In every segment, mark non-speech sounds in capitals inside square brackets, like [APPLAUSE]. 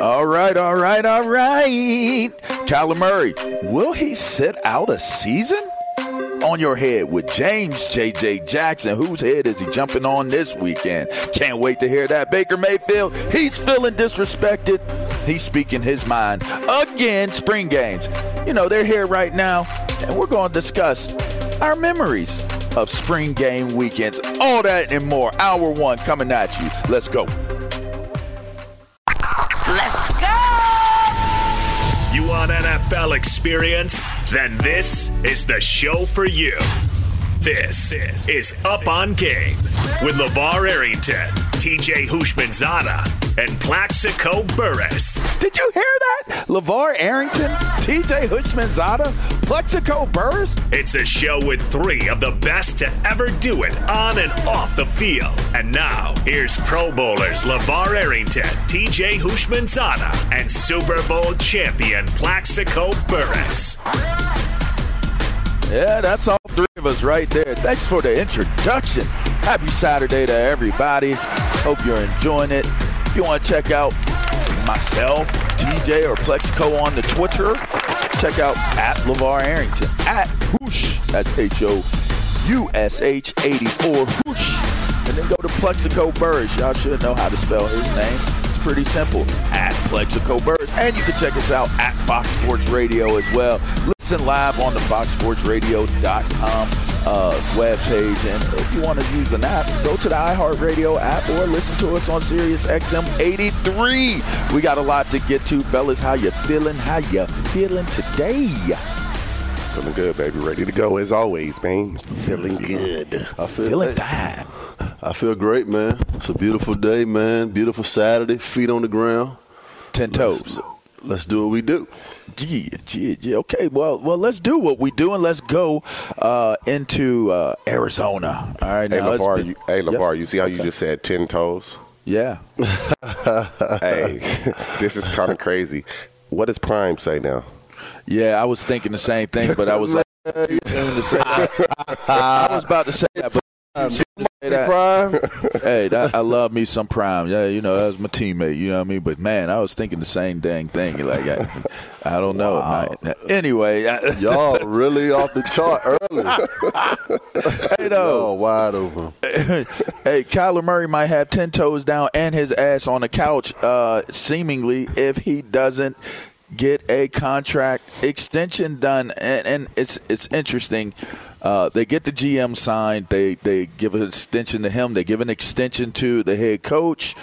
All right, all right, all right. Kyler Murray, will he sit out a season? On your head with James JJ Jackson. Whose head is he jumping on this weekend? Can't wait to hear that. Baker Mayfield, he's feeling disrespected. He's speaking his mind again. Spring games. You know, they're here right now, and we're going to discuss our memories of spring game weekends. All that and more. Hour one coming at you. Let's go. NFL experience? Then this is the show for you. This is Up on Game with LaVar Arrington, TJ Houshmandzadeh, and Plaxico Burress. Did you hear that? LaVar Arrington, TJ Houshmandzadeh, Plaxico Burress? It's a show with three of the best to ever do it on and off the field. And now, here's Pro Bowlers LaVar Arrington, TJ Houshmandzadeh, and Super Bowl champion Plaxico Burress. Yeah, that's all three of us right there. Thanks for the introduction. Happy Saturday to everybody. Hope you're enjoying it. If you want to check out myself, TJ, or Plaxico on the Twitter, check out at LaVar Arrington, at Housh, that's H-O-U-S-H 84 Housh. And then go to Plaxico Burress. Y'all should know how to spell his name. It's pretty simple, at Plaxico Burress. And you can check us out at Fox Sports Radio as well. Listen live on the foxsportsradio.com uh, webpage. And if you want to use an app, go to the iHeartRadio app or listen to us on Sirius XM 83. We got a lot to get to, fellas. How you feeling? How you feeling today? Feeling good, baby. Ready to go as always, man. Feeling good. I feel Feeling fine. I feel great, man. It's a beautiful day, man. Beautiful Saturday. Feet on the ground. Ten toes. Let's, do what we do. Yeah, yeah, yeah. Okay, well, well, let's do what we do and let's go uh, into uh, Arizona. All right, Hey, now LaVar, been- you, hey, LaVar, Yes? you see how you just said 10 toes? Yeah. [LAUGHS] hey, this is kind of crazy. What does Prime say now? Yeah, I was thinking the same thing, but I was [LAUGHS] like, I was about to say that, but [LAUGHS] that. Prime. [LAUGHS] hey, that, I love me some Prime. Yeah, you know, that was my teammate. You know what I mean? But man, I was thinking the same dang thing. Like, I, I don't know. Wow. Anyway, [LAUGHS] y'all really off the chart early. [LAUGHS] hey, though, wide open. hey, Kyler Murray might have ten toes down and his ass on the couch, uh, seemingly, if he doesn't get a contract extension done. And, and it's it's interesting uh, they get the GM signed. They they give an extension to him. They give an extension to the head coach.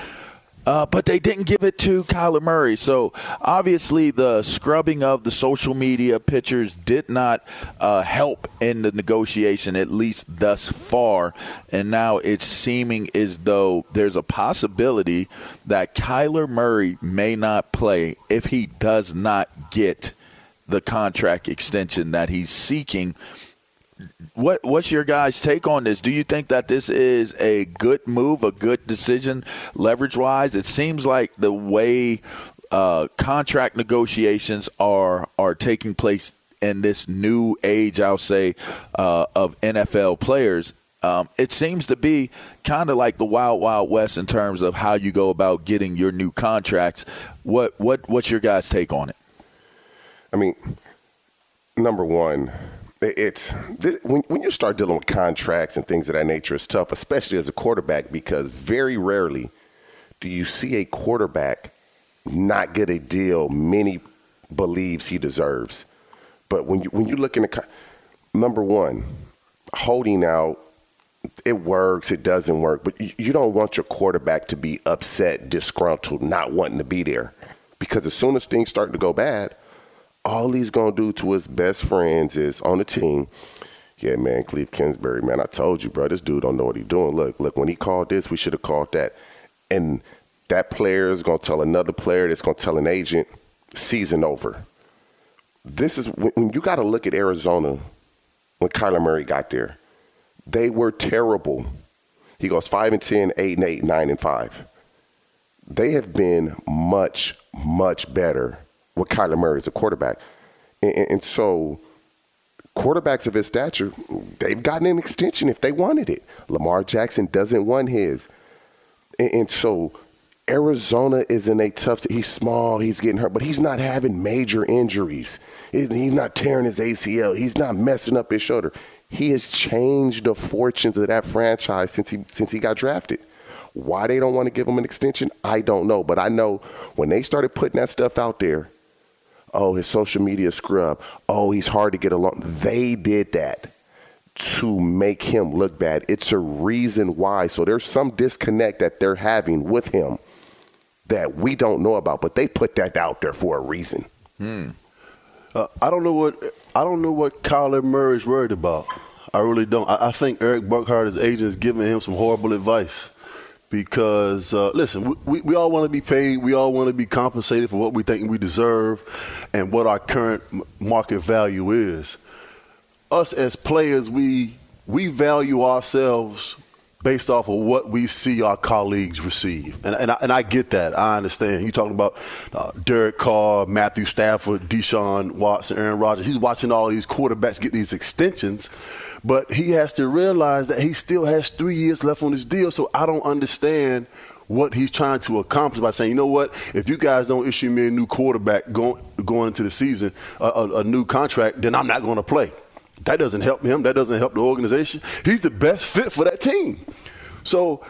Uh, but they didn't give it to Kyler Murray. So obviously, the scrubbing of the social media pictures did not uh, help in the negotiation, at least thus far. And now it's seeming as though there's a possibility that Kyler Murray may not play if he does not get the contract extension that he's seeking what what's your guys' take on this? Do you think that this is a good move, a good decision, leverage wise? It seems like the way uh, contract negotiations are are taking place in this new age, I'll say, uh, of NFL players. Um, it seems to be kind of like the wild wild west in terms of how you go about getting your new contracts. What what what's your guys' take on it? I mean, number one it's this, when when you start dealing with contracts and things of that nature, it's tough, especially as a quarterback, because very rarely do you see a quarterback not get a deal many believes he deserves. But when you when you look in the number one, holding out, it works, it doesn't work, but you, you don't want your quarterback to be upset, disgruntled, not wanting to be there, because as soon as things start to go bad all he's gonna do to his best friends is on the team. Yeah, man, Kliff Kingsbury, man, I told you, bro, this dude don't know what he's doing. Look, look, when he called this, we should have called that. And that player is gonna tell another player that's gonna tell an agent, season over. This is when you got to look at Arizona when Kyler Murray got there. They were terrible. He goes five and 10, 8 and 8, 9 and 5. They have been much, much better with Kyler Murray as a quarterback. And, and, so quarterbacks of his stature, they've gotten an extension if they wanted it. Lamar Jackson doesn't want his. And, and so Arizona is in a tough. He's small. He's getting hurt, but he's not having major injuries. He's not tearing his ACL. He's not messing up his shoulder. He has changed the fortunes of that franchise since he since he got drafted. Why they don't want to give him an extension, I don't know. But I know when they started putting that stuff out there, oh, his social media scrub, oh, he's hard to get along. They did that to make him look bad. It's a reason why. So there's some disconnect that they're having with him that we don't know about, but they put that out there for a reason. Hmm. Uh, I don't know what I don't know what Kyler Murray's worried about. I really don't. I, I think Erik Burkhardt, his agent, is giving him some horrible advice because uh, listen, we, we all want to be paid. We all want to be compensated for what we think we deserve and what our current market value is. Us as players, we we value ourselves based off of what we see our colleagues receive. And, and, I, and I get that. I understand. You're talking about uh, Derek Carr, Matthew Stafford, Deshaun Watson, Aaron Rodgers. He's watching all these quarterbacks get these extensions but he has to realize that he still has three years left on his deal. So I don't understand what he's trying to accomplish by saying, you know what, if you guys don't issue me a new quarterback going going into the season, a, a, a new contract, then I'm not going to play. That doesn't help him. That doesn't help the organization. He's the best fit for that team. So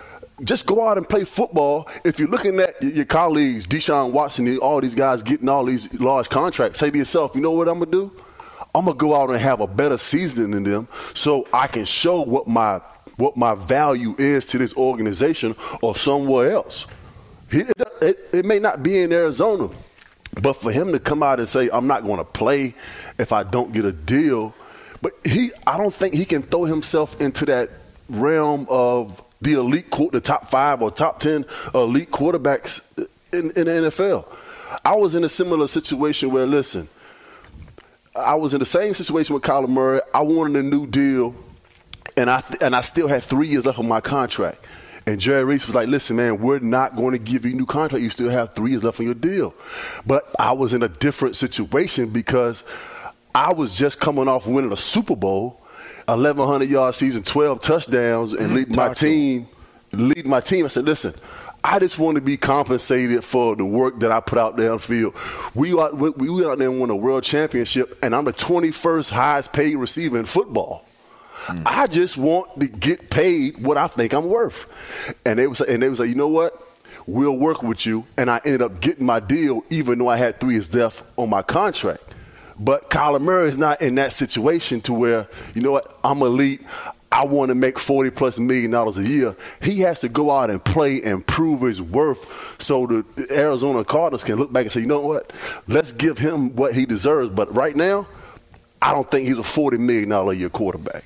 just go out and play football. If you're looking at your colleagues, Deshaun Watson, all these guys getting all these large contracts, say to yourself, you know what I'm going to do? I'm gonna go out and have a better season than them, so I can show what my what my value is to this organization or somewhere else. It, it, may not be in Arizona, but for him to come out and say I'm not going to play if I don't get a deal, but he I don't think he can throw himself into that realm of the elite, the top five or top ten elite quarterbacks in, in the NFL. I was in a similar situation where, listen, I was in the same situation with Kyler Murray. I wanted a new deal, and I th- and I still had three years left on my contract. And Jerry Reese was like, "Listen, man, we're not going to give you a new contract. You still have three years left on your deal." But I was in a different situation because I was just coming off winning a Super Bowl. 1,100 yard season, 12 touchdowns, and Mm-hmm. lead my Talk to him. team, lead my team. I said, listen, I just want to be compensated for the work that I put out there on the field. We out, we, we went out there and won a world championship, and I'm the 21st highest paid receiver in football. Hmm. I just want to get paid what I think I'm worth. And they was and they was like, you know what? We'll work with you. And I ended up getting my deal, even though I had three years left on my contract. But Kyler Murray is not in that situation to where, you know what, I'm elite. I want to make 40 plus million dollars a year. He has to go out and play and prove his worth so the Arizona Cardinals can look back and say, you know what, let's give him what he deserves. But right now, I don't think he's a $40 million a year quarterback.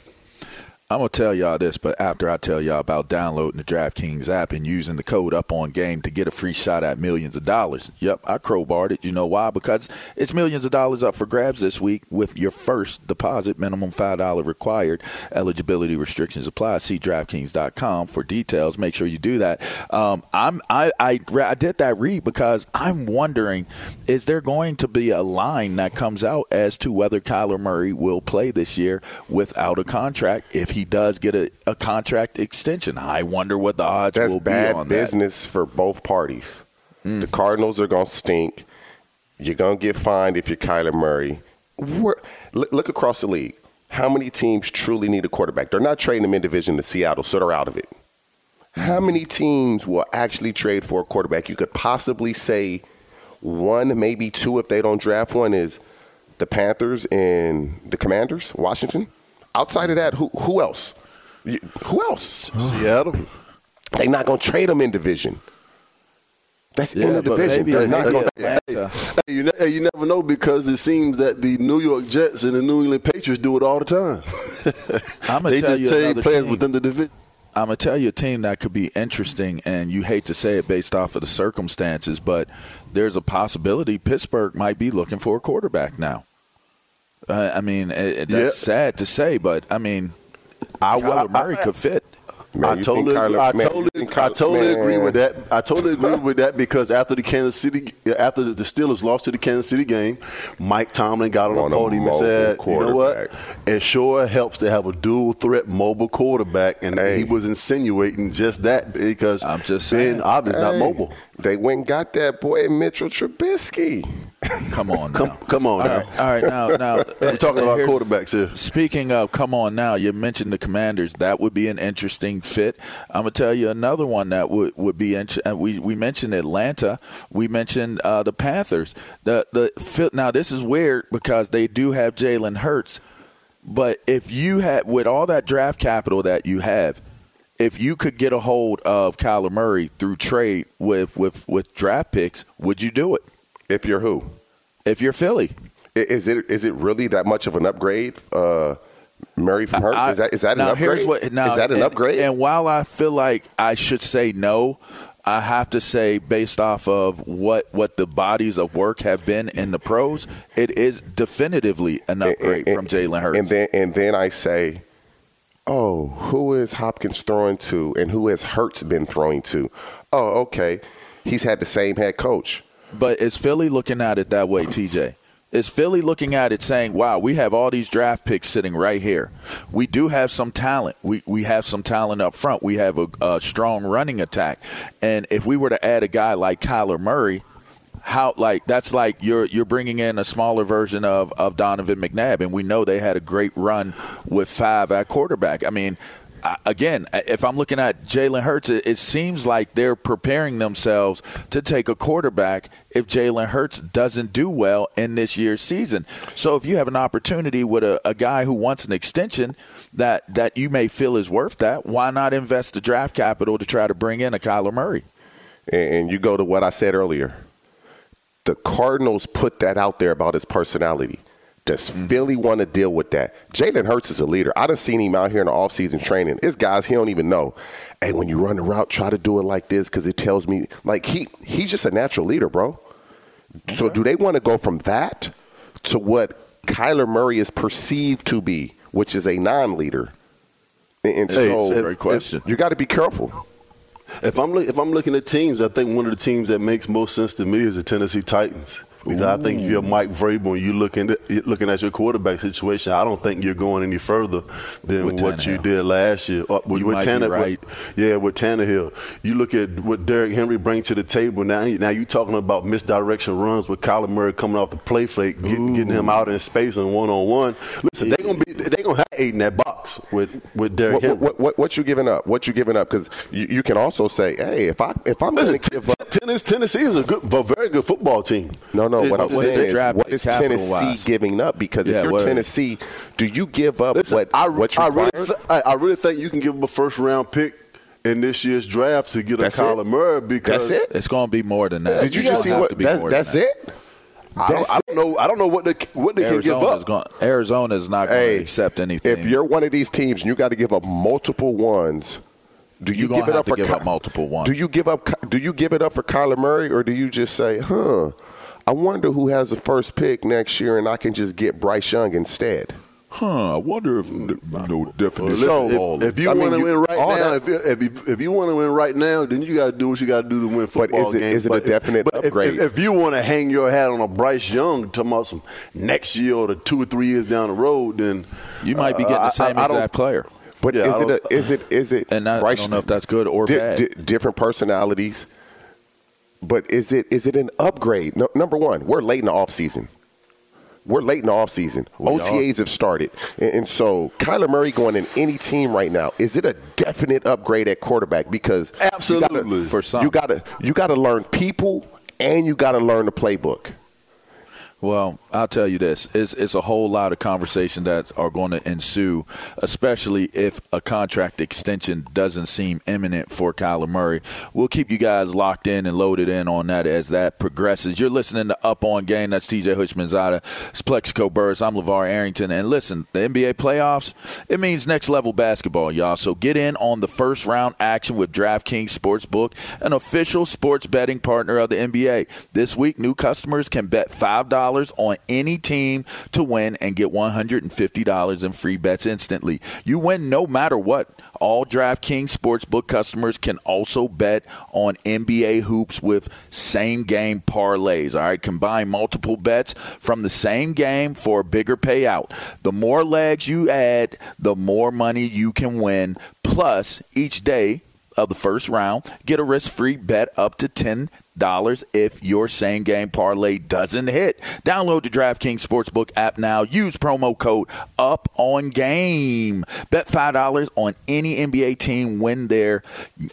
I'm gonna tell y'all this, but after I tell y'all about downloading the DraftKings app and using the code up on game to get a free shot at millions of dollars. Yep, I crowbarred it. You know why? Because it's millions of dollars up for grabs this week with your first deposit, minimum five dollar required. Eligibility restrictions apply. See DraftKings.com for details. Make sure you do that. Um, I'm I, I I did that read because I'm wondering, is there going to be a line that comes out as to whether Kyler Murray will play this year without a contract if he does get a, a contract extension? I wonder what the odds That's will bad be on business for both parties. Mm. The Cardinals are going to stink. You're going to get fined if you're Kyler Murray. We're, look, look across the league. How many teams truly need a quarterback? They're not trading them in division to Seattle, so they're out of it. How many teams will actually trade for a quarterback? You could possibly say one, maybe two, if they don't draft one, is the Panthers and the Commanders, Washington. Outside of that, who who else? Who else? Seattle. They're not going to trade them in division. That's Yeah, in the division. maybe- They're not maybe gonna, Atlanta. Hey, you, ne- hey, you never know because it seems that the New York Jets and the New England Patriots do it all the time. [LAUGHS] I'ma they tell just you trade players team. within the division. I'm gonna tell you a team that could be interesting, and you hate to say it based off of the circumstances, but there's a possibility Pittsburgh might be looking for a quarterback now. Uh, I mean, it, it- that's Yeah. sad to say, but I mean, I, Kyler Murray I- could fit. Man, I totally, Kyler- I man, totally, think I Kyler- totally agree with that. I totally agree with that because after the Kansas City, after the Steelers lost to the Kansas City game, Mike Tomlin got on Want the a podium and said, "You know what? It sure helps to have a dual threat mobile quarterback." And Hey. he was insinuating just that because I'm just Ben saying. Ob is not mobile. They went and got that boy Mitchell Trubisky. Come on, [LAUGHS] Come, now. come on All now. right, all right, now, now [LAUGHS] We're talking about quarterbacks here. Speaking of, come on now, you mentioned the Commanders. That would be an interesting fit. I'm gonna tell you another one that would would be. Int- uh, we we mentioned Atlanta. We mentioned uh, the Panthers. The the fit- now this is weird because they do have Jalen Hurts, but if you had with all that draft capital that you have. If you could get a hold of Kyler Murray through trade with, with, with draft picks, would you do it? If you're who? If you're Philly, Is it is it really that much of an upgrade? Uh, Murray from Hurts? I- is that is that an upgrade? Here's what, now, is that an and- upgrade? And while I feel like I should say no, I have to say based off of what what the bodies of work have been in the pros, it is definitively an upgrade And- from Jalen Hurts. And then and then I say, oh, who is Hopkins throwing to, and who has Hurts been throwing to? Oh, okay, he's had the same head coach. But is Philly looking at it that way, TJ? Is Philly looking at it saying, wow, we have all these draft picks sitting right here. We do have some talent. We, we have some talent up front. We have a, a strong running attack. And if we were to add a guy like Kyler Murray, how like that's like you're you're bringing in a smaller version of of Donovan McNabb, and we know they had a great run with five at quarterback. I mean, again, if I'm looking at Jalen Hurts, it, it seems like they're preparing themselves to take a quarterback if Jalen Hurts doesn't do well in this year's season. So if you have an opportunity with a, a guy who wants an extension that that you may feel is worth that, why not invest the draft capital to try to bring in a Kyler Murray? And you go to what I said earlier. The Cardinals put that out there about his personality. Does Mm-hmm. Philly want to deal with that? Jalen Hurts is a leader. I done seen him out here in the offseason training. It's guys he don't even know. Hey, when you run the route, try to do it like this because it tells me like he he's just a natural leader, bro. So do they want to go from that to what Kyler Murray is perceived to be, which is a non-leader? And, and Hey, so Great question. you got to be careful. If I'm look, if I'm looking at teams, I think one of the teams that makes most sense to me is the Tennessee Titans Because Ooh. I think if you're Mike Vrabel and you looking at, looking at your quarterback situation, I don't think you're going any further than with what Tannehill. you did last year. Uh, with, you with Tannehill, right. With, yeah, with Tannehill. You look at what Derrick Henry brings to the table now. Now you're talking about misdirection runs with Kyler Murray coming off the play fake, getting, getting him out in space and one on one. Listen, they're gonna be they're gonna have eight in that box with with Derrick what, Henry. What, what, what, you giving up? What you giving up? Because you, you, can also say, hey, if I if I'm to give up, Tennessee is a good, a very good football team. No, no. What I'm saying is, what is Tennessee giving up? Because yeah, if you're Tennessee, do you give up listen, what? I, what's I really, th- I, I really think you can give up a first round pick in this year's draft to get that's a Kyler Murray because that's it. It's going to be more than that. Did you just see what? That's, that's it. I don't, I don't, know. I don't know what they what they Arizona can give up. Going, Arizona is not going hey, to accept anything. If you're one of these teams and you got to give up multiple ones, do you give it up for give up multiple ones? Do you give up? Do you give it up for Kyler Murray, or do you just say, "Huh, I wonder who has the first pick next year, and I can just get Bryce Young instead." Huh? I wonder if no definition. So if, if, you want to win right now, if, if you, if you want to win right now, then you got to do what you got to do to win football but is it, games. Is it but a definite if, upgrade? If, if, you want to hang your hat on a Bryce Young, talking about some next year or the two or three years down the road, then you might be uh, getting the same I, I exact player. But yeah, is it a, is it is it and I, Bryce, I don't know if that's good or di- bad. Di- different personalities. But is it is it an upgrade? No, number one, we're late in the off season. We're late in the offseason. OTAs are. have started. And, and, so Kyler Murray going in any team right now, is it a definite upgrade at quarterback? Because Absolutely. You gotta, For some. You gotta you gotta learn people and you gotta learn the playbook. Well, I'll tell you this: it's, it's a whole lot of conversation that are going to ensue, especially if a contract extension doesn't seem imminent for Kyler Murray. We'll keep you guys locked in and loaded in on that as that progresses. You're listening to Up on Game. That's TJ Houshmandzadeh, it's Plaxico Burress. I'm LaVar Arrington, and listen, the NBA playoffs it means next level basketball, y'all. So get in on the first round action with DraftKings Sportsbook, an official sports betting partner of the NBA. This week, new customers can bet five dollars on any team to win and get $150 in free bets instantly. You win no matter what. All DraftKings Sportsbook customers can also bet on NBA hoops with same game parlays. All right, combine multiple bets from the same game for a bigger payout. The more legs you add, the more money you can win. Plus, each day of the first round, get a risk free bet up to 10 dollars if your same game parlay doesn't hit. Download the DraftKings Sportsbook app now. Use promo code up on game. Bet five dollars on any NBA team when they're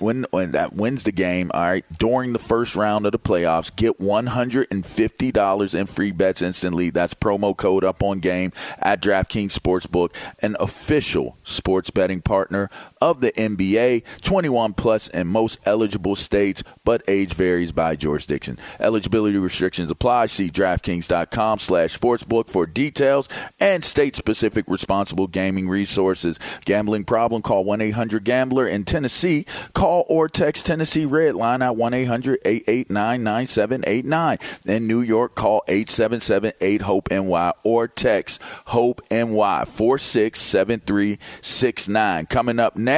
when when that wins the game. All right, during the first round of the playoffs, get one hundred and fifty dollars in free bets instantly. That's promo code up on game at DraftKings Sportsbook, an official sports betting partner of the NBA. Twenty one plus in most eligible states, but age varies by jurisdiction. Eligibility restrictions apply. See DraftKings.com slash sportsbook for details and state-specific responsible gaming resources. Gambling problem? Call 1-800-GAMBLER. In Tennessee, call or text Tennessee Red Line at 1-800-889-9789. In New York, call 877-8-HOPE-NY or text HOPE-NY 467369. Coming up next,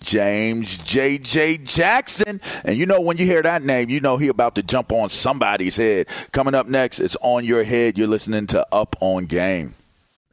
James J.J. Jackson. And you know, when you hear that name, you know he about to jump on somebody's head. Coming up next, it's On Your Head. You're listening to Up on Game.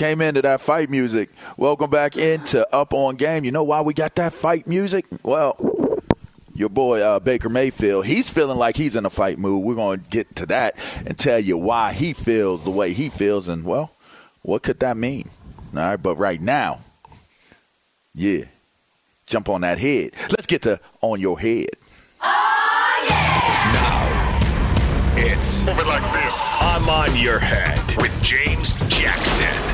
Came into that fight music. Welcome back into Up on Game. You know why we got that fight music? Well, your boy uh, Baker Mayfield, he's feeling like he's in a fight mood. We're going to get to that and tell you why he feels the way he feels, and well, what could that mean? All right, but right now, yeah, jump on that head. Let's get to on your head. It's Move it like this. I'm on your head with James Jackson.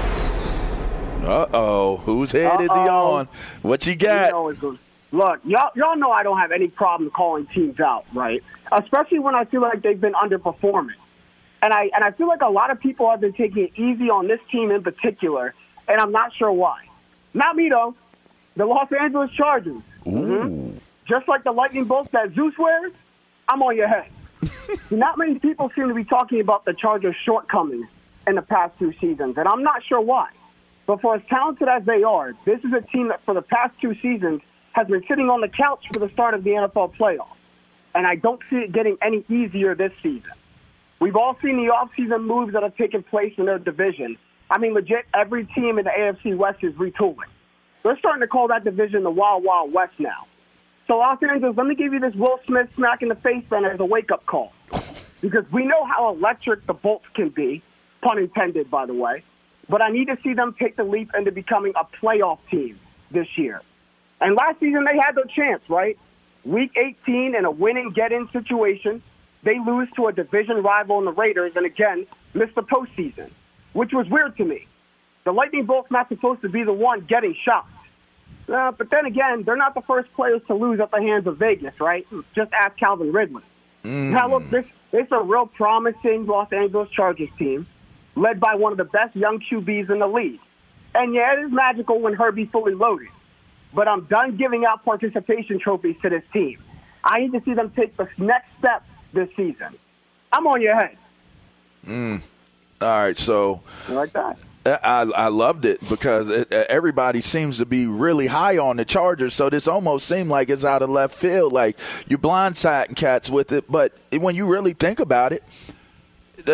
Uh oh, whose head is he on? What you got? You know. Look, y'all, y'all know I don't have any problem calling teams out, right? Especially when I feel like they've been underperforming, and I and I feel like a lot of people have been taking it easy on this team in particular, and I'm not sure why. Not me though. The Los Angeles Chargers. Mm-hmm. Just like the lightning bolts that Zeus wears, I'm on your head. [LAUGHS] not many people seem to be talking about the Chargers' shortcomings in the past two seasons, and I'm not sure why. But for as talented as they are, this is a team that for the past two seasons has been sitting on the couch for the start of the NFL playoffs. And I don't see it getting any easier this season. We've all seen the offseason moves that have taken place in their division. I mean, legit, every team in the AFC West is retooling. They're starting to call that division the Wild Wild West now. So, Los Angeles, let me give you this Will Smith smack in the face then as a wake up call. Because we know how electric the Bolts can be, pun intended, by the way. But I need to see them take the leap into becoming a playoff team this year. And last season, they had their chance, right? Week 18 in a winning get in situation, they lose to a division rival in the Raiders and again miss the postseason, which was weird to me. The Lightning Bolts not supposed to be the one getting shocked. Uh, but then again, they're not the first players to lose at the hands of Vegas, right? Just ask Calvin Ridley. Now, look, this, this is a real promising Los Angeles Chargers team led by one of the best young QBs in the league. And yeah, it is magical when Herbie's fully loaded. But I'm done giving out participation trophies to this team. I need to see them take the next step this season. I'm on your head. Mm. All right, so You like that? I, I loved it because it, everybody seems to be really high on the Chargers. So this almost seemed like it's out of left field. Like you're blindsiding cats with it. But when you really think about it,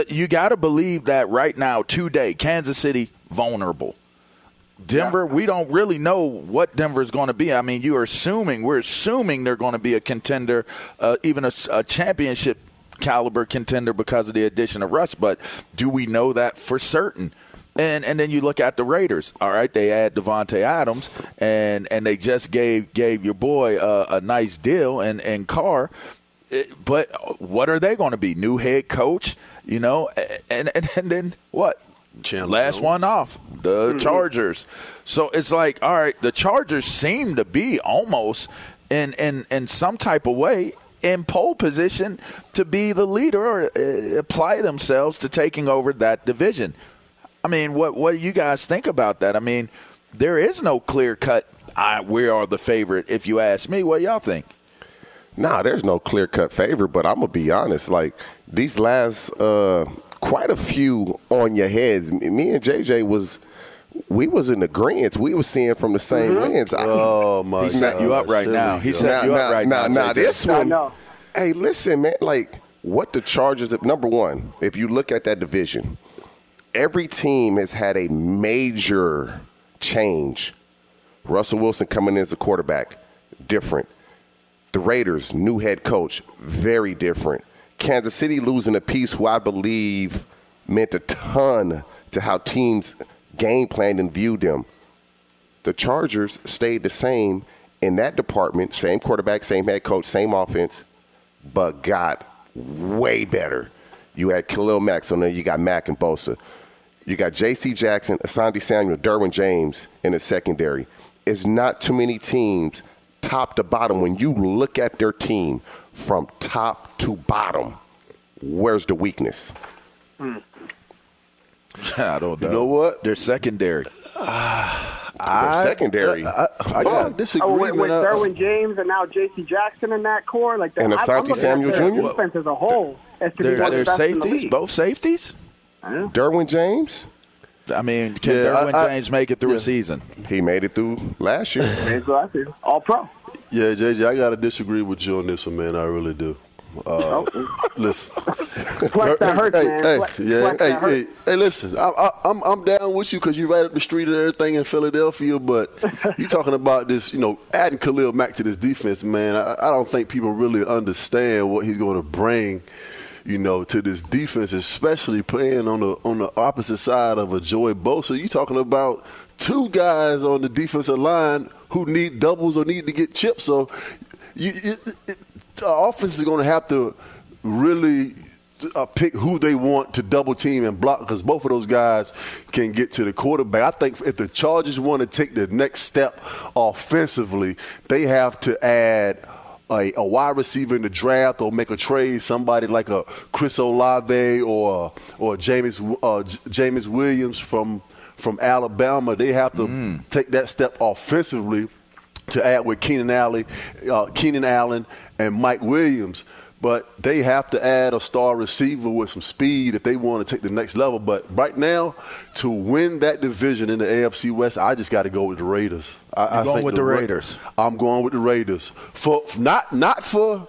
you got to believe that right now, today, Kansas City vulnerable. Denver, we don't really know what Denver is going to be. I mean, you are assuming we're assuming they're going to be a contender, uh, even a, a championship caliber contender because of the addition of Russ. But do we know that for certain? And and then you look at the Raiders. All right, they add Davante Adams, and and they just gave gave your boy a, a nice deal and and Carr. Eh, But what are they going to be? New head coach, you know, and and, and then what? Last one off, the Chargers. So it's like, all right, the Chargers seem to be almost in in in some type of way in pole position to be the leader or uh, apply themselves to taking over that division. I mean, what what do you guys think about that? I mean, there is no clear cut. I, we are the favorite. If you ask me, what y'all think? Nah, there's no clear cut favor, but I'm gonna be honest. Like these last, uh, quite a few on your heads. Me and JJ was we was in agreement. We was seeing from the same Mm-hmm. lens. I- Oh my! He set you up right now. we He go. set you up right now, now. now JJ. this one. Hey, listen, man. Like what the Chargers. Number one, if you look at that division, every team has had a major change. Russell Wilson coming in as a quarterback, different. The Raiders, new head coach, very different. Kansas City losing a piece who I believe meant a ton to how teams game planned and viewed them. The Chargers stayed the same in that department, same quarterback, same head coach, same offense, but got way better. You had Khalil Mack, so now you got Mack and Bosa. You got J.C. Jackson, Asante Samuel, Derwin James in the secondary. It's not too many teams, top to bottom. When you look at their team from top to bottom, where's the weakness? [LAUGHS] I don't know. You know what? They're secondary. Their secondary. I, I got a Oh, with, disagreement. with uh, Derwin James and now J.C. Jackson in that core, like that, And I'm- I'm Asante Samuel Jr.? defense as a whole, as to They're, one the they're best in the safeties, both safeties. Derwin James, I mean, can Yeah, Derwin I- I- James make it through yeah. a season? he made it through last year. Exactly. All pro. Yeah, JJ, I gotta disagree with you on this one, man. I really do. Uh, listen, Flex that hurts, hey, man. hey, Flex, yeah, flex hey, hey, hey, listen, I, I, I'm I'm down with you because you're right up the street and everything in Philadelphia. But [LAUGHS] you talking about this, you know, adding Khalil Mack to this defense, man. I, I don't think people really understand what he's going to bring. You know, to this defense, especially playing on the on the opposite side of a Joey Bosa. You talking about two guys on the defensive line who need doubles or need to get chips. So, you, you, it, offense is going to have to really uh, pick who they want to double team and block because both of those guys can get to the quarterback. I think if the Chargers want to take the next step offensively, they have to add a, a wide receiver in the draft or make a trade, somebody like a Chris Olave or or James uh, James Williams from from Alabama. They have to take that step offensively to add with Keenan Allen, uh, Keenan Allen and Mike Williams. But they have to add a star receiver with some speed if they want to take the next level. But right now, to win that division in the AFC West, I just got to go with the Raiders. I, You're going with the Ra- Raiders. I'm going with the Raiders for not not for.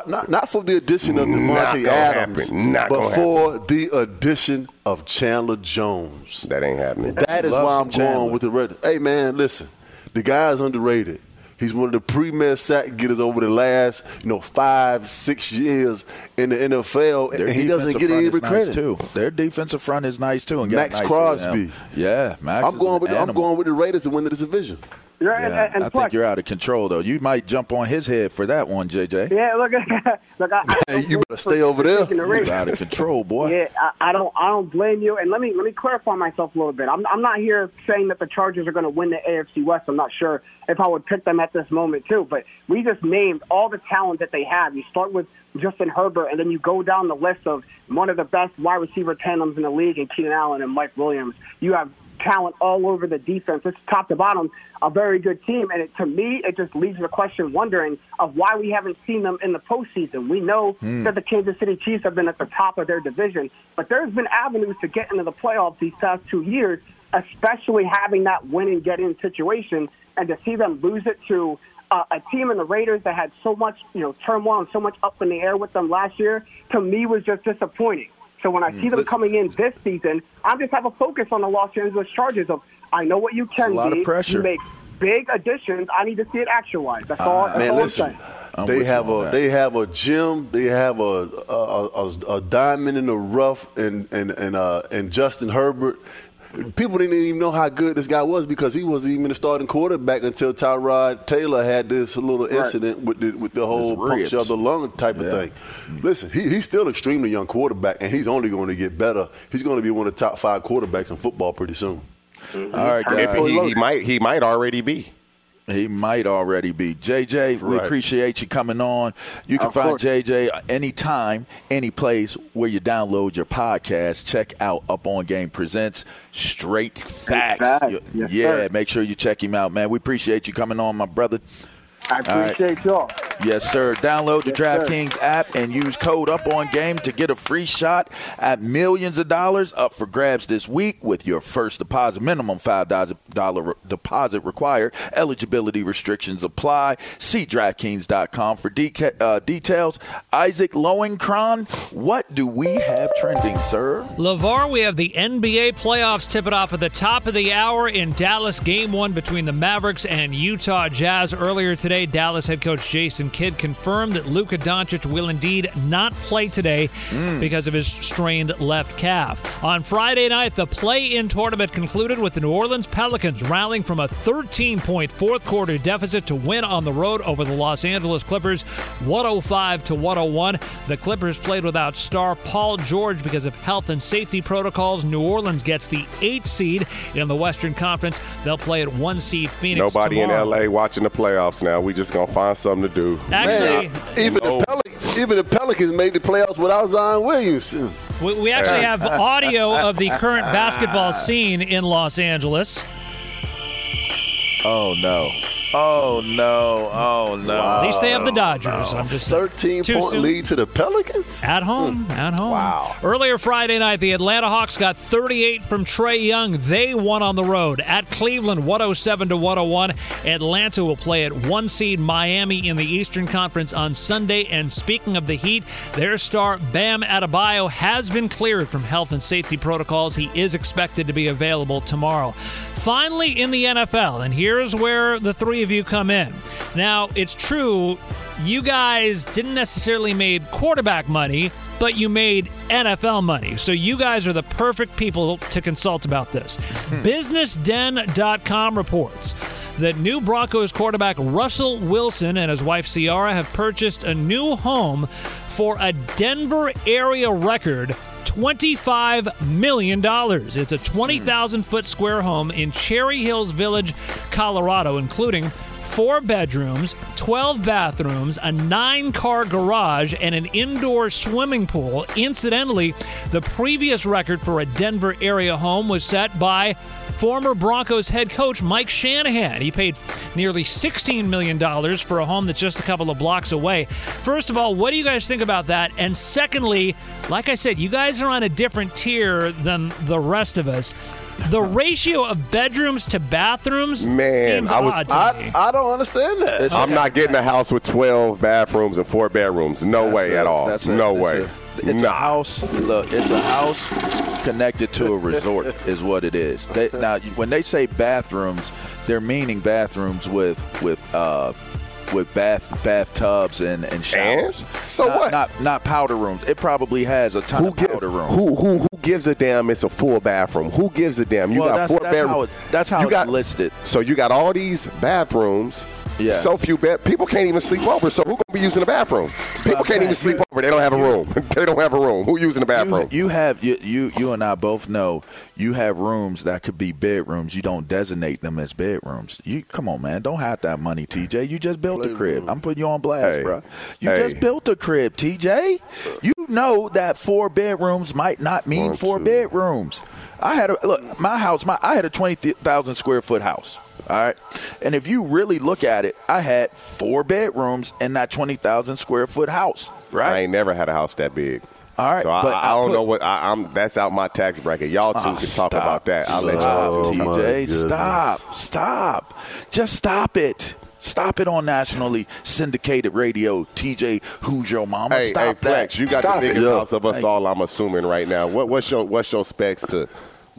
For- not, not for the addition of Not Davante gonna Adams. Not but gonna for the addition of Chandler Jones. That ain't happening. That is Love why I'm Chandler. going with the Raiders. Hey man, listen, the guy's underrated. He's one of the premier sack getters over the last, you know, five, six years in the NFL, Their and he doesn't defensive get front any is credit. nice too. Their defensive front is nice too. And Maxx nice Crosby. Yeah, Maxx. I'm going with the, I'm going with the Raiders to win this division. Yeah, and, Yeah, and, and I plus, think you're out of control though. You might jump on his head for that one, JJ. [LAUGHS] yeah, look, [LAUGHS] look, I, I you better stay over there. taking the Raiders. You're out of control, boy. Yeah, I, I don't. I don't blame you. And let me let me clarify myself a little bit. I'm I'm not here saying that the Chargers are going to win the AFC West. I'm not sure if I would pick them at this moment too. But we just named all the talent that they have. You start with Justin Herbert, and then you go down the list of one of the best wide receiver tandems in the league, and Keenan Allen and Mike Williams. You have talent all over the defense. It's top to bottom a very good team. And it, to me, it just leaves the question wondering of why we haven't seen them in the postseason. We know that the Kansas City Chiefs have been at the top of their division, but there's been avenues to get into the playoffs these past two years, especially having that win and get in situation. And to see them lose it to uh, a team in the Raiders that had so much, you know, turmoil and so much up in the air with them last year, to me was just disappointing. So when I see them coming in this season, I just have a focus on the Los Angeles Chargers of I know what you can a lot of be. pressure. You make big additions. I need to see it actualized. That's all. That's Man, all I'm listen. I'm they have a that. they have a gym. They have a a, a, a diamond in the rough, and and and uh, and Justin Herbert. People didn't even know how good this guy was because he wasn't even the starting quarterback until Tyrod Taylor had this little incident with the with the whole ribs. puncture of the lung type of Yeah. thing. Listen, he, he's still extremely young quarterback, and he's only going to get better. He's going to be one of the top five quarterbacks in football pretty soon. All right, guys. If he, he might he might already be. He might already be. JJ, we appreciate you coming on. You can Of find course. JJ anytime, any place where you download your podcast. Check out Up On Game Presents Straight Facts. Facts. Yes, yeah, sir. make sure you check him out, man. We appreciate you coming on, my brother. I appreciate y'all. Yes, sir. Download the Yes, sir. DraftKings app and use code UPONGAME to get a free shot at millions of dollars up for grabs this week with your first deposit. Minimum $5 deposit required. Eligibility restrictions apply. See DraftKings.com for deca- uh, details. Isaac Lowenkron, what do we have trending, sir? LaVar, we have the NBA playoffs tipping off at the top of the hour in Dallas. Game one between the Mavericks and Utah Jazz. Earlier today, Dallas head coach Jason Kidd confirmed that Luka Doncic will indeed not play today hmm. because of his strained left calf. On Friday night, the play in tournament concluded with the New Orleans Pelicans rallying from a 13 point fourth quarter deficit to win on the road over the Los Angeles Clippers 105 to 101. The Clippers played without star Paul George because of health and safety protocols. New Orleans gets the eight seed in the Western Conference. They'll play at one seed Phoenix. Nobody tomorrow. in LA watching the playoffs now. We just gonna find something to do. Actually, Even No. the oh. Pelicans, even the Pelicans made the playoffs without Zion Williamson. we, we actually have [LAUGHS] audio of the current basketball scene in Los Angeles. Oh, no. Oh, no. Oh, no. At least they have the Dodgers. I'm just 13 Too point lead to the Pelicans. At home, hmm. at home. Wow. Earlier Friday night, the Atlanta Hawks got 38 from Trae Young. They won on the road at Cleveland, 107 to 101. Atlanta will play at one seed Miami in the Eastern Conference on Sunday. And speaking of the Heat, their star Bam Adebayo has been cleared from health and safety protocols. He is expected to be available tomorrow. Finally, in the NFL, and here's where the three of you come in. Now, it's true, you guys didn't necessarily made quarterback money, but you made NFL money. So you guys are the perfect people to consult about this. Hmm. BusinessDen.com reports that new Broncos quarterback Russell Wilson and his wife Ciara have purchased a new home for a Denver area record $25 million. It's a 20,000 foot square home in Cherry Hills Village, Colorado, including four bedrooms, 12 bathrooms, a nine car garage, and an indoor swimming pool. Incidentally, the previous record for a Denver area home was set by former Broncos head coach Mike Shanahan. He paid nearly $16 million for a home that's just a couple of blocks away. First of all, what do you guys think about that? And secondly, like I said, you guys are on a different tier than the rest of us. The ratio of bedrooms to bathrooms Man, seems I was- odd to me. I, I don't understand that. I'm not getting a house with 12 bathrooms and four bedrooms. No That's way a- at all. that's no that's way. a- it's Nah. a house. Look, it's a house connected to a resort, [LAUGHS] is what it is. They, now, when they say bathrooms, they're meaning bathrooms with with uh, with bath bathtubs and, and showers. So Not- what? Not not powder rooms. It probably has a ton Who, of gi- powder rooms. who who who gives a damn? It's a full bathroom. Who gives a damn? You Well, got that's- four that's bedrooms. how it- that's how you it's got, listed. So you got all these bathrooms. Yeah. So few bed. People can't even sleep over. So who gonna be using the bathroom? People can't even saying, sleep over. They don't have a room. [LAUGHS] they don't have a room. Who using the bathroom? You, you have you, you you and I both know you have rooms that could be bedrooms. You don't designate them as bedrooms. You come on, man. Don't hide that money, TJ. You just built a crib. I'm putting you on blast, Hey. bro. You Hey. just built a crib, TJ. You know that four bedrooms might not mean One, four two. bedrooms. I had a look. My house. My I had a twenty thousand square foot house. All right, and if you really look at it, I had four bedrooms in that twenty thousand square foot house. Right. I ain't never had a house that big. All right, So I, but I I don't put- know what I, I'm. That's out my tax bracket. Y'all two Ah, can talk stop. about that. I'll let y'all two Oh, TJ. Stop. Stop. Just stop it. Stop it on nationally syndicated radio. TJ, who's your mama? Hey, Stop hey, that. You got Stop the biggest Yeah. house of us Thank all. I'm assuming right now. What, what's your what's your specs to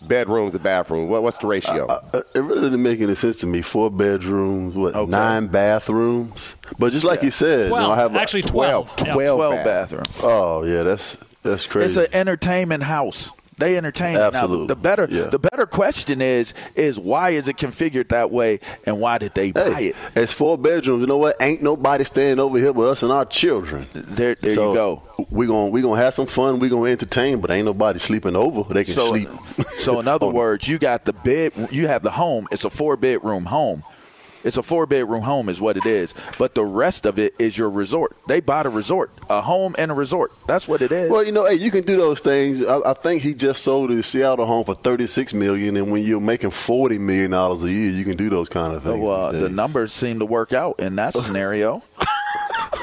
bedrooms and bathrooms? What, what's the ratio? Uh, it really didn't make any sense to me. Four bedrooms, what, Okay. nine bathrooms? But just like you said, you know, I have a- Actually, 12. 12. Yeah. 12 12 bath. bathrooms. Oh yeah, that's that's crazy. It's an entertainment house. They entertain. Now, the better Yeah. the better question is is why is it configured that way and why did they buy it? it's four bedrooms. You know what? Ain't nobody staying over here with us and our children. There, there so you go. We gonna we gonna have some fun. We're gonna entertain, but ain't nobody sleeping over. They can So, sleep. so in [LAUGHS] other words, you got the bed. You have the home. It's a four bedroom home. It's a four bedroom home, is what it is. But the rest of it is your resort. They bought a resort, a home and a resort. That's what it is. Well, you know, hey, you can do those things. I, I think he just sold his Seattle home for thirty six million, and when you're making forty million dollars a year, you can do those kind of things. Well, uh, the numbers seem to work out in that scenario. [LAUGHS]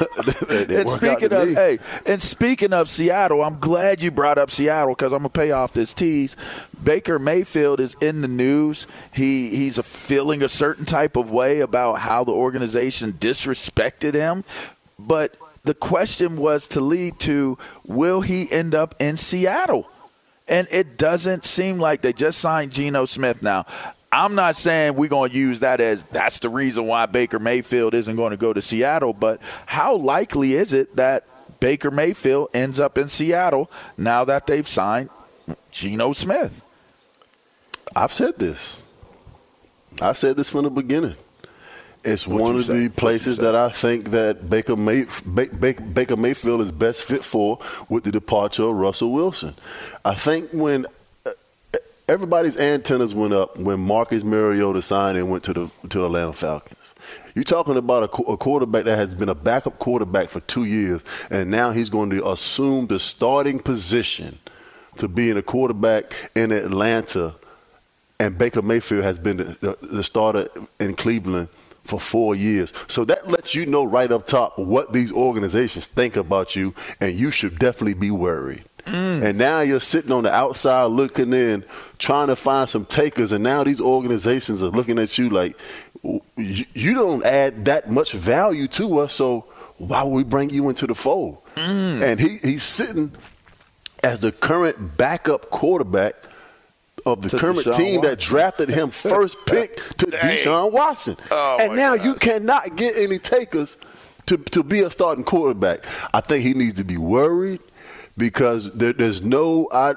And speaking of me. hey, and speaking of Seattle, I'm glad you brought up Seattle because I'm gonna pay off this tease. Baker Mayfield is in the news. He he's a feeling a certain type of way about how the organization disrespected him, but the question was to lead to will he end up in Seattle? And it doesn't seem like they just signed Geno Smith now. I'm not saying we're going to use that as that's the reason why Baker Mayfield isn't going to go to Seattle, but how likely is it that Baker Mayfield ends up in Seattle now that they've signed Geno Smith? I've said this. I said this from the beginning. It's What'd one of say? the places that I think that Baker, May, Ba- Ba- Baker Mayfield is best fit for with the departure of Russell Wilson. I think when everybody's antennas went up when Marcus Mariota signed and went to the to the Atlanta Falcons. You're talking about a, a quarterback that has been a backup quarterback for two years, and now he's going to assume the starting position to being a quarterback in Atlanta and Baker Mayfield has been the, the, the starter in Cleveland for four years. So that lets you know right up top what these organizations think about you, and you should definitely be worried. Mm. And now you're sitting on the outside looking in, trying to find some takers, and now these organizations are looking at you like you, you don't add that much value to us, so why would we bring you into the fold? Mm. And he, he's sitting as the current backup quarterback of the To current Deshaun team that drafted him [LAUGHS] first pick to Deshaun Watson. Oh, and now God. you cannot get any takers to, to be a starting quarterback. I think he needs to be worried because there, there's no I,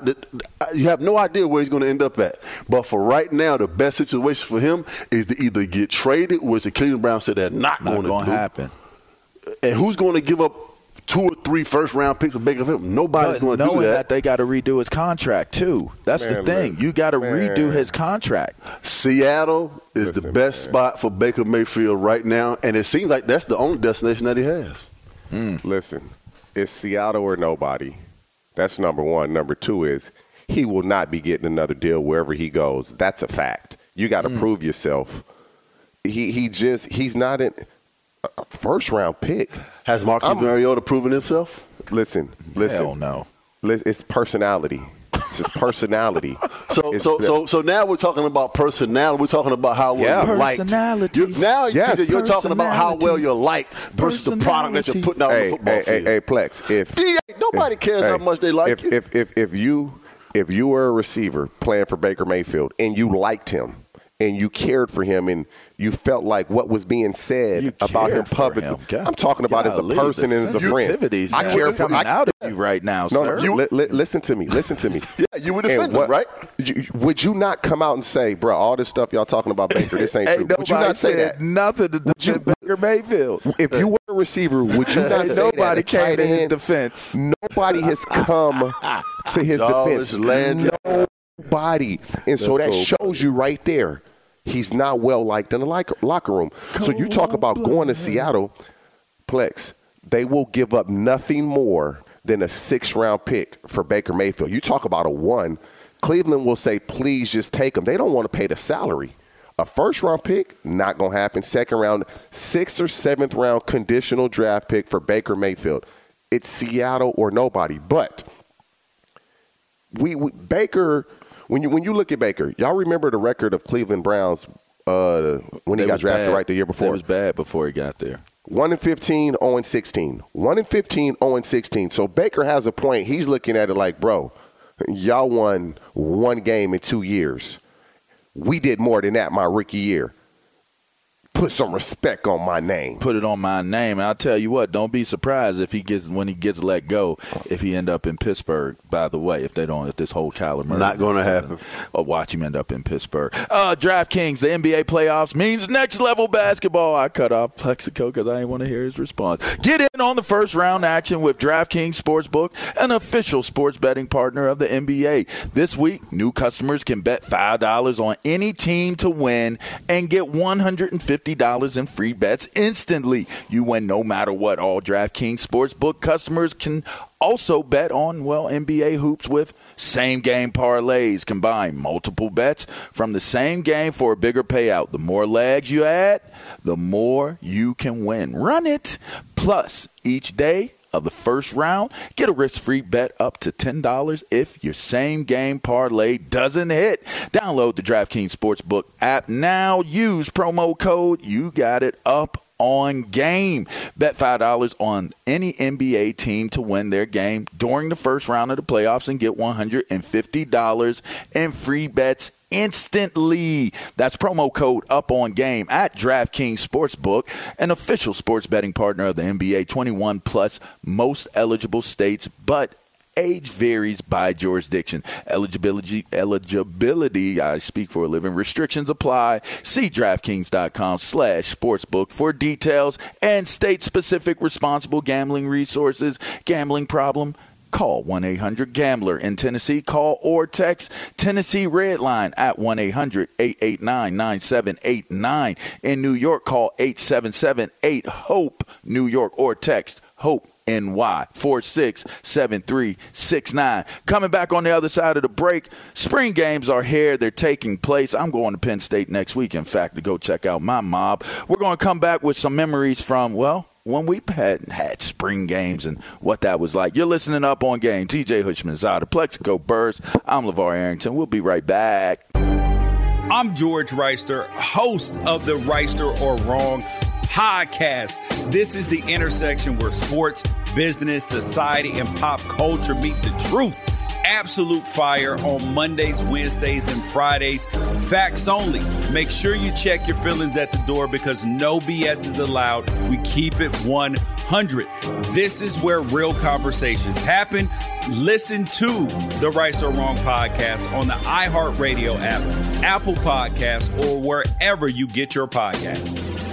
you have no idea where he's going to end up at. But for right now, the best situation for him is to either get traded, which the Cleveland Browns said they're not, Not going to going do. to happen. And who's going to give up two or three first round picks for Baker Mayfield? Nobody's going to do knowing that. that they got to redo his contract too. That's the thing. look, You got to redo his contract. Seattle is the best man. spot for Baker Mayfield right now, and it seems like that's the only destination that he has. Hmm. Listen, it's Seattle or nobody. That's number one. Number two is he will not be getting another deal wherever he goes. That's a fact. You got to mm. prove yourself. He he just he's not in a first round pick. Has Marcus Mariota proven himself? Listen, listen. Hell no. It's personality. It's his personality. So, It's so, the- so, so now we're talking about personality. We're talking about how well Yeah. you're liked. Personality. You- now Yes. you're talking about how well you're liked versus the product that you're putting out on the football hey, hey, field. hey, Plex. If D- nobody cares how much they like if, you. If, if if you if you were a receiver playing for Baker Mayfield and you liked him and you cared for him and you felt like what was being said You about him publicly. him. I'm talking about as a person and as a friend. I care for coming I, out of you right now, no, sir. no, li- li- listen to me. Listen to me. [LAUGHS] Yeah, you would defend him, what- right? you- would you not come out and say, bro, all this stuff y'all talking about Baker, this ain't Hey, true? Would you nobody not say that? nothing to defend Baker Mayfield. If you were a receiver, would you not [LAUGHS] Ain't say that? nobody came in his defense. Nobody has [LAUGHS] come to his defense. Nobody. And so that shows you right there, he's not well liked in the locker, room. So you talk about going to Seattle, Plex, they will give up nothing more than a six round pick for Baker Mayfield. You talk about a one, Cleveland will say, please just take him. They don't want to pay the salary. A first round pick, not going to happen. Second round, sixth or seventh round conditional draft pick for Baker Mayfield. It's Seattle or nobody. But we, we Baker, when you when you look at Baker, y'all remember the record of Cleveland Browns uh, when he got drafted bad. right the year before. It was bad before he got there. 1 in 15, 0 in 16. 1 in 15, 0 in 16. So Baker has a point. He's looking at it like, bro, y'all won one game in two years. We did more than that my rookie year. Put some respect on my name. Put it on my name. And I'll tell you what, don't be surprised if he gets when he gets let go, if he end up in Pittsburgh, by the way, if they don't if this whole Kyler Murray Not gonna happen. Or watch him end up in Pittsburgh. Uh DraftKings, the NBA playoffs means next level basketball. I cut off Plaxico because I didn't want to hear his response. Get in on the first round action with DraftKings Sportsbook, an official sports betting partner of the NBA. This week, new customers can bet $5 on any team to win and get $150 $150 in free bets instantly. You win no matter what. All DraftKings Sportsbook customers can also bet on, well, NBA hoops with same game parlays. Combine multiple bets from the same game for a bigger payout. The more legs you add, the more you can win. Run it. Plus, each day, of the first round, get a risk-free bet up to $10 if your same game parlay doesn't hit. Download the DraftKings Sportsbook app now. Use promo code you got it up on game. Bet $5 on any NBA team to win their game during the first round of the playoffs and get $150 in free bets instantly. That's promo code up on game at DraftKings Sportsbook, an official sports betting partner of the NBA 21 plus most eligible states, but age varies by jurisdiction. Eligibility, eligibility, I speak for a living. Restrictions apply. See DraftKings.com slash sportsbook for details and state-specific responsible gambling resources. Gambling problem? Call 1 800 Gambler. In Tennessee, call or text Tennessee Red Line at 1 800 889 9789. In New York, call 877 8 HOPE New York or text HOPE NY 467369. Coming back on the other side of the break, spring games are here. They're taking place. I'm going to Penn State next week, in fact, to go check out my mob. We're going to come back with some memories from, well, when we had had spring games and what that was like. You're listening up on game. TJ Hushman out of Plaxico Burress. I'm LaVar Arrington. We'll be right back. I'm George Reister, host of the Reister or Wrong podcast. This is the intersection where sports, business, society, and pop culture meet the truth. Absolute fire on Mondays, Wednesdays, and Fridays. Facts only. Make sure you check your feelings at the door because no BS is allowed. We keep it 100. This is where real conversations happen. Listen to the Right or Wrong podcast on the iHeartRadio app, Apple Podcasts, or wherever you get your podcasts.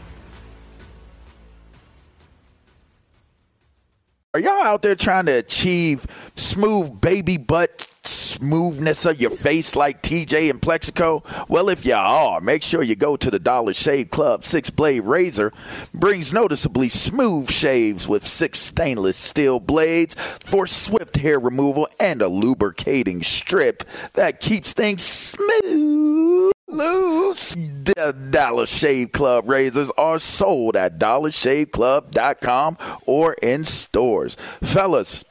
Are y'all out there trying to achieve smooth baby butt smoothness of your face like TJ and Plaxico? Well, if y'all are, make sure you go to the Dollar Shave Club six blade razor. Brings noticeably smooth shaves with six stainless steel blades for swift hair removal and a lubricating strip that keeps things smooth. Loose. The Dollar Shave Club razors are sold at dollarshaveclub.com or in stores. Fellas,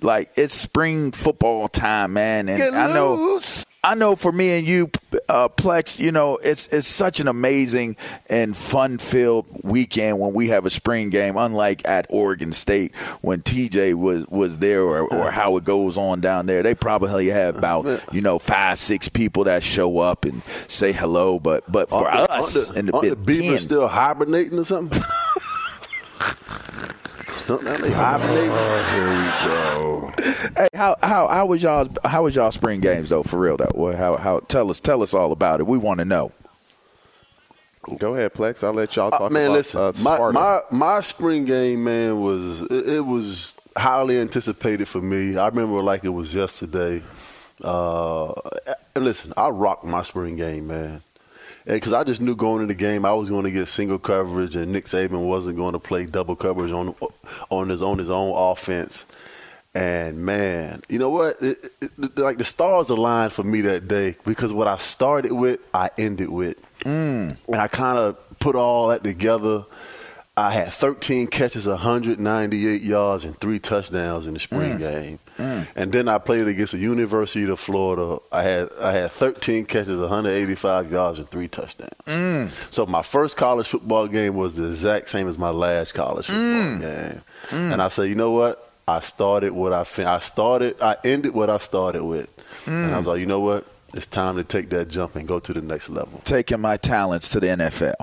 like it's spring football time, man, and I know. I know for me and you, uh, Plex, you know, it's it's such an amazing and fun filled weekend when we have a spring game, unlike at Oregon State when TJ was was there, or, or how it goes on down there. They probably have about you know five six people that show up and say hello, but but for Aren't us the, in the the Beavers still hibernating or something? [LAUGHS] Don't they hibernate? here we go. Hey, how how how was y'all how was y'all spring games though? For real though, Well, how how tell us tell us all about it. We want to know. Go ahead, Plex. I'll let y'all Uh, talk man, about listen, uh, my, my my spring game, man, was it, it was highly anticipated for me. I remember like it was yesterday. Uh, listen, I rocked my spring game, man, because I just knew going into the game I was going to get single coverage, and Nick Saban wasn't going to play double coverage on on his on his own offense. And man, you know what? It, it, like the stars aligned for me that day because what I started with, I ended with. Mm. And I kind of put all that together. I had 13 catches, 198 yards, and three touchdowns in the spring Mm. game. Mm. And then I played against the University of Florida. I had I had 13 catches, 185 yards, and three touchdowns. Mm. So my first college football game was the exact same as my last college football Mm. game. Mm. And I said, you know what? I started what I fin- I started. I ended what I started with. And I was Mm. like, you know what? It's time to take that jump and go to the next level. Taking my talents to the NFL.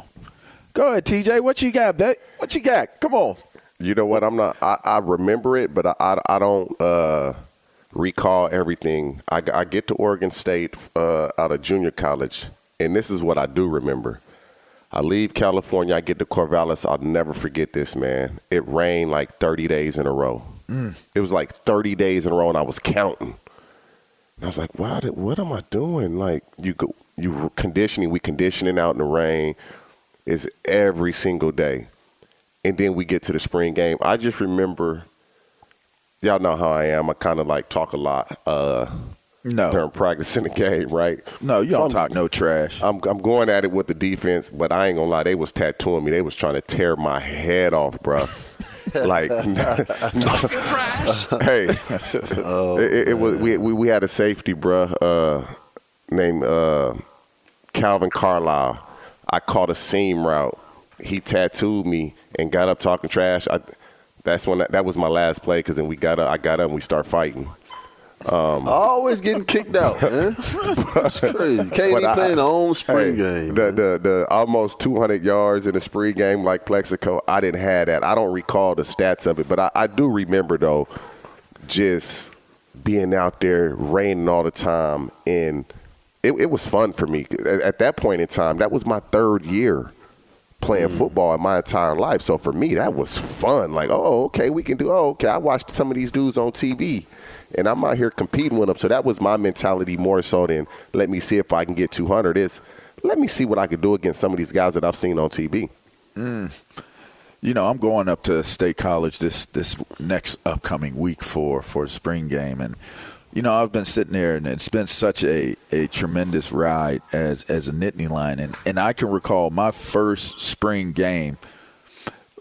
Go ahead, TJ. What you got, bet? What you got? Come on. You know what? I'm not. I, I remember it, but I, I, I don't uh, recall everything. I, I get to Oregon State uh, out of junior college, and this is what I do remember. I leave California. I get to Corvallis. I'll never forget this, man. It rained like 30 days in a row. Mm. It was like 30 days in a row, and I was counting. And I was like, "What? What am I doing? Like you go, you conditioning. We conditioning out in the rain. Is every single day." And then we get to the spring game. I just remember, y'all know how I am. I kind of like talk a lot uh, no. during practice in the game, right? No, you don't I'm- talk no trash. I'm, I'm going at it with the defense, but I ain't gonna lie, they was tattooing me. They was trying to tear my head off, bro. [LAUGHS] like, [LAUGHS] talking trash. hey, it, it, it was we, we we had a safety, bro, uh, named uh, Calvin Carlisle. I caught a seam route. He tattooed me and got up talking trash. I, that's when that, that was my last play because then we got up. I got up and we start fighting. Um, Always getting kicked out, man. [LAUGHS] That's crazy. Can't even I- play the own spring hey, game. The, the the almost 200 yards in a spring game like Plaxico, I didn't have that. I don't recall the stats of it, but I, I do remember though, just being out there raining all the time, and it, it was fun for me. At, at that point in time, that was my third year playing football in my entire life. So for me, that was fun. Like, oh, okay, we can do. Oh, okay, I watched some of these dudes on TV, and I'm out here competing with them. So that was my mentality more so than let me see if I can get 200. Is let me see what I can do against some of these guys that I've seen on TV. Mm. You know, I'm going up to State College this this next upcoming week for for spring game, and you know, I've been sitting there, and it's been such a, a tremendous ride as as a Nittany Lion, and and I can recall my first spring game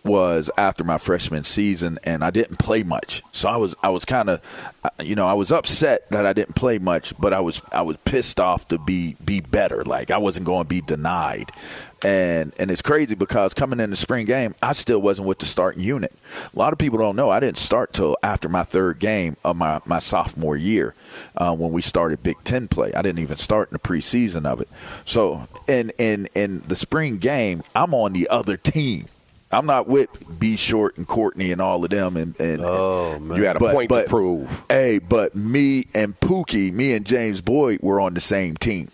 was after my freshman season and I didn't play much. So I was I was kind of you know, I was upset that I didn't play much, but I was I was pissed off to be be better. Like I wasn't going to be denied. And and it's crazy because coming in the spring game, I still wasn't with the starting unit. A lot of people don't know I didn't start till after my third game of my, my sophomore year uh, when we started Big Ten play. I didn't even start in the preseason of it. So in in in the spring game, I'm on the other team. I'm not with B Short and Courtney and all of them. And, and oh man, You had a point to prove. Hey, but me and Pookie, me and James Boyd were on the same team.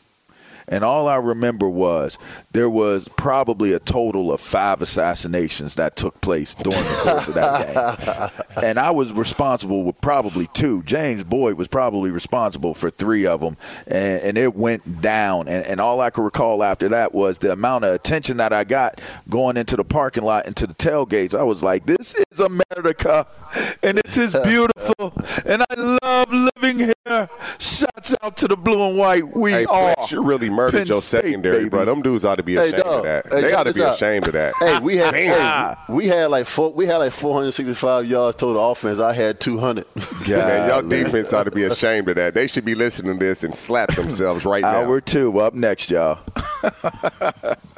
And all I remember was there was probably a total of five assassinations that took place during the course of that game, [LAUGHS] and I was responsible with probably two. James Boyd was probably responsible for three of them, and, and it went down. And, and all I could recall after that was the amount of attention that I got going into the parking lot, into the tailgates. I was like, "This is America, and it is [LAUGHS] beautiful, and I love living here." Shouts out to the blue and white. We hey, are. Fletch, you really murdered Penn your State, secondary, baby. bro. Them dudes ought to be ashamed dog. of that. Hey, they ought to be out. ashamed of that. Hey, we had hey, we had like four, we had like 465 yards total offense. I had 200. [LAUGHS] Man, y'all defense ought to be ashamed of that. They should be listening to this and slap themselves right now. Hour two up next, y'all. [LAUGHS]